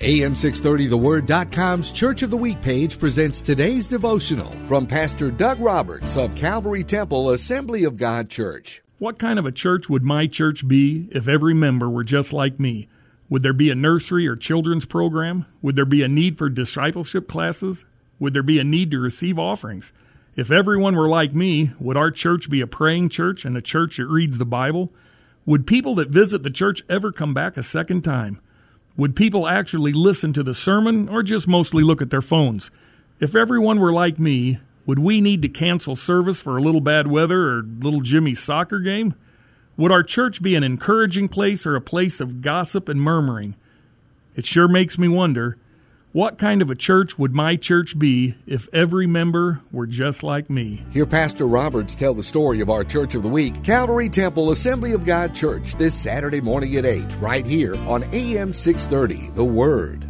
AM630TheWord.com's Church of the Week page presents today's devotional from Pastor Doug Roberts of Calvary Temple Assembly of God Church. What kind of a church would my church be if every member were just like me? Would there be a nursery or children's program? Would there be a need for discipleship classes? Would there be a need to receive offerings? If everyone were like me, would our church be a praying church and a church that reads the Bible? Would people that visit the church ever come back a second time? Would people actually listen to the sermon or just mostly look at their phones? If everyone were like me, would we need to cancel service for a little bad weather or little Jimmy's soccer game? Would our church be an encouraging place or a place of gossip and murmuring? It sure makes me wonder what kind of a church would my church be if every member were just like me? Hear Pastor Roberts tell the story of our Church of the Week, Calvary Temple Assembly of God Church, this Saturday morning at 8, right here on AM 630, The Word.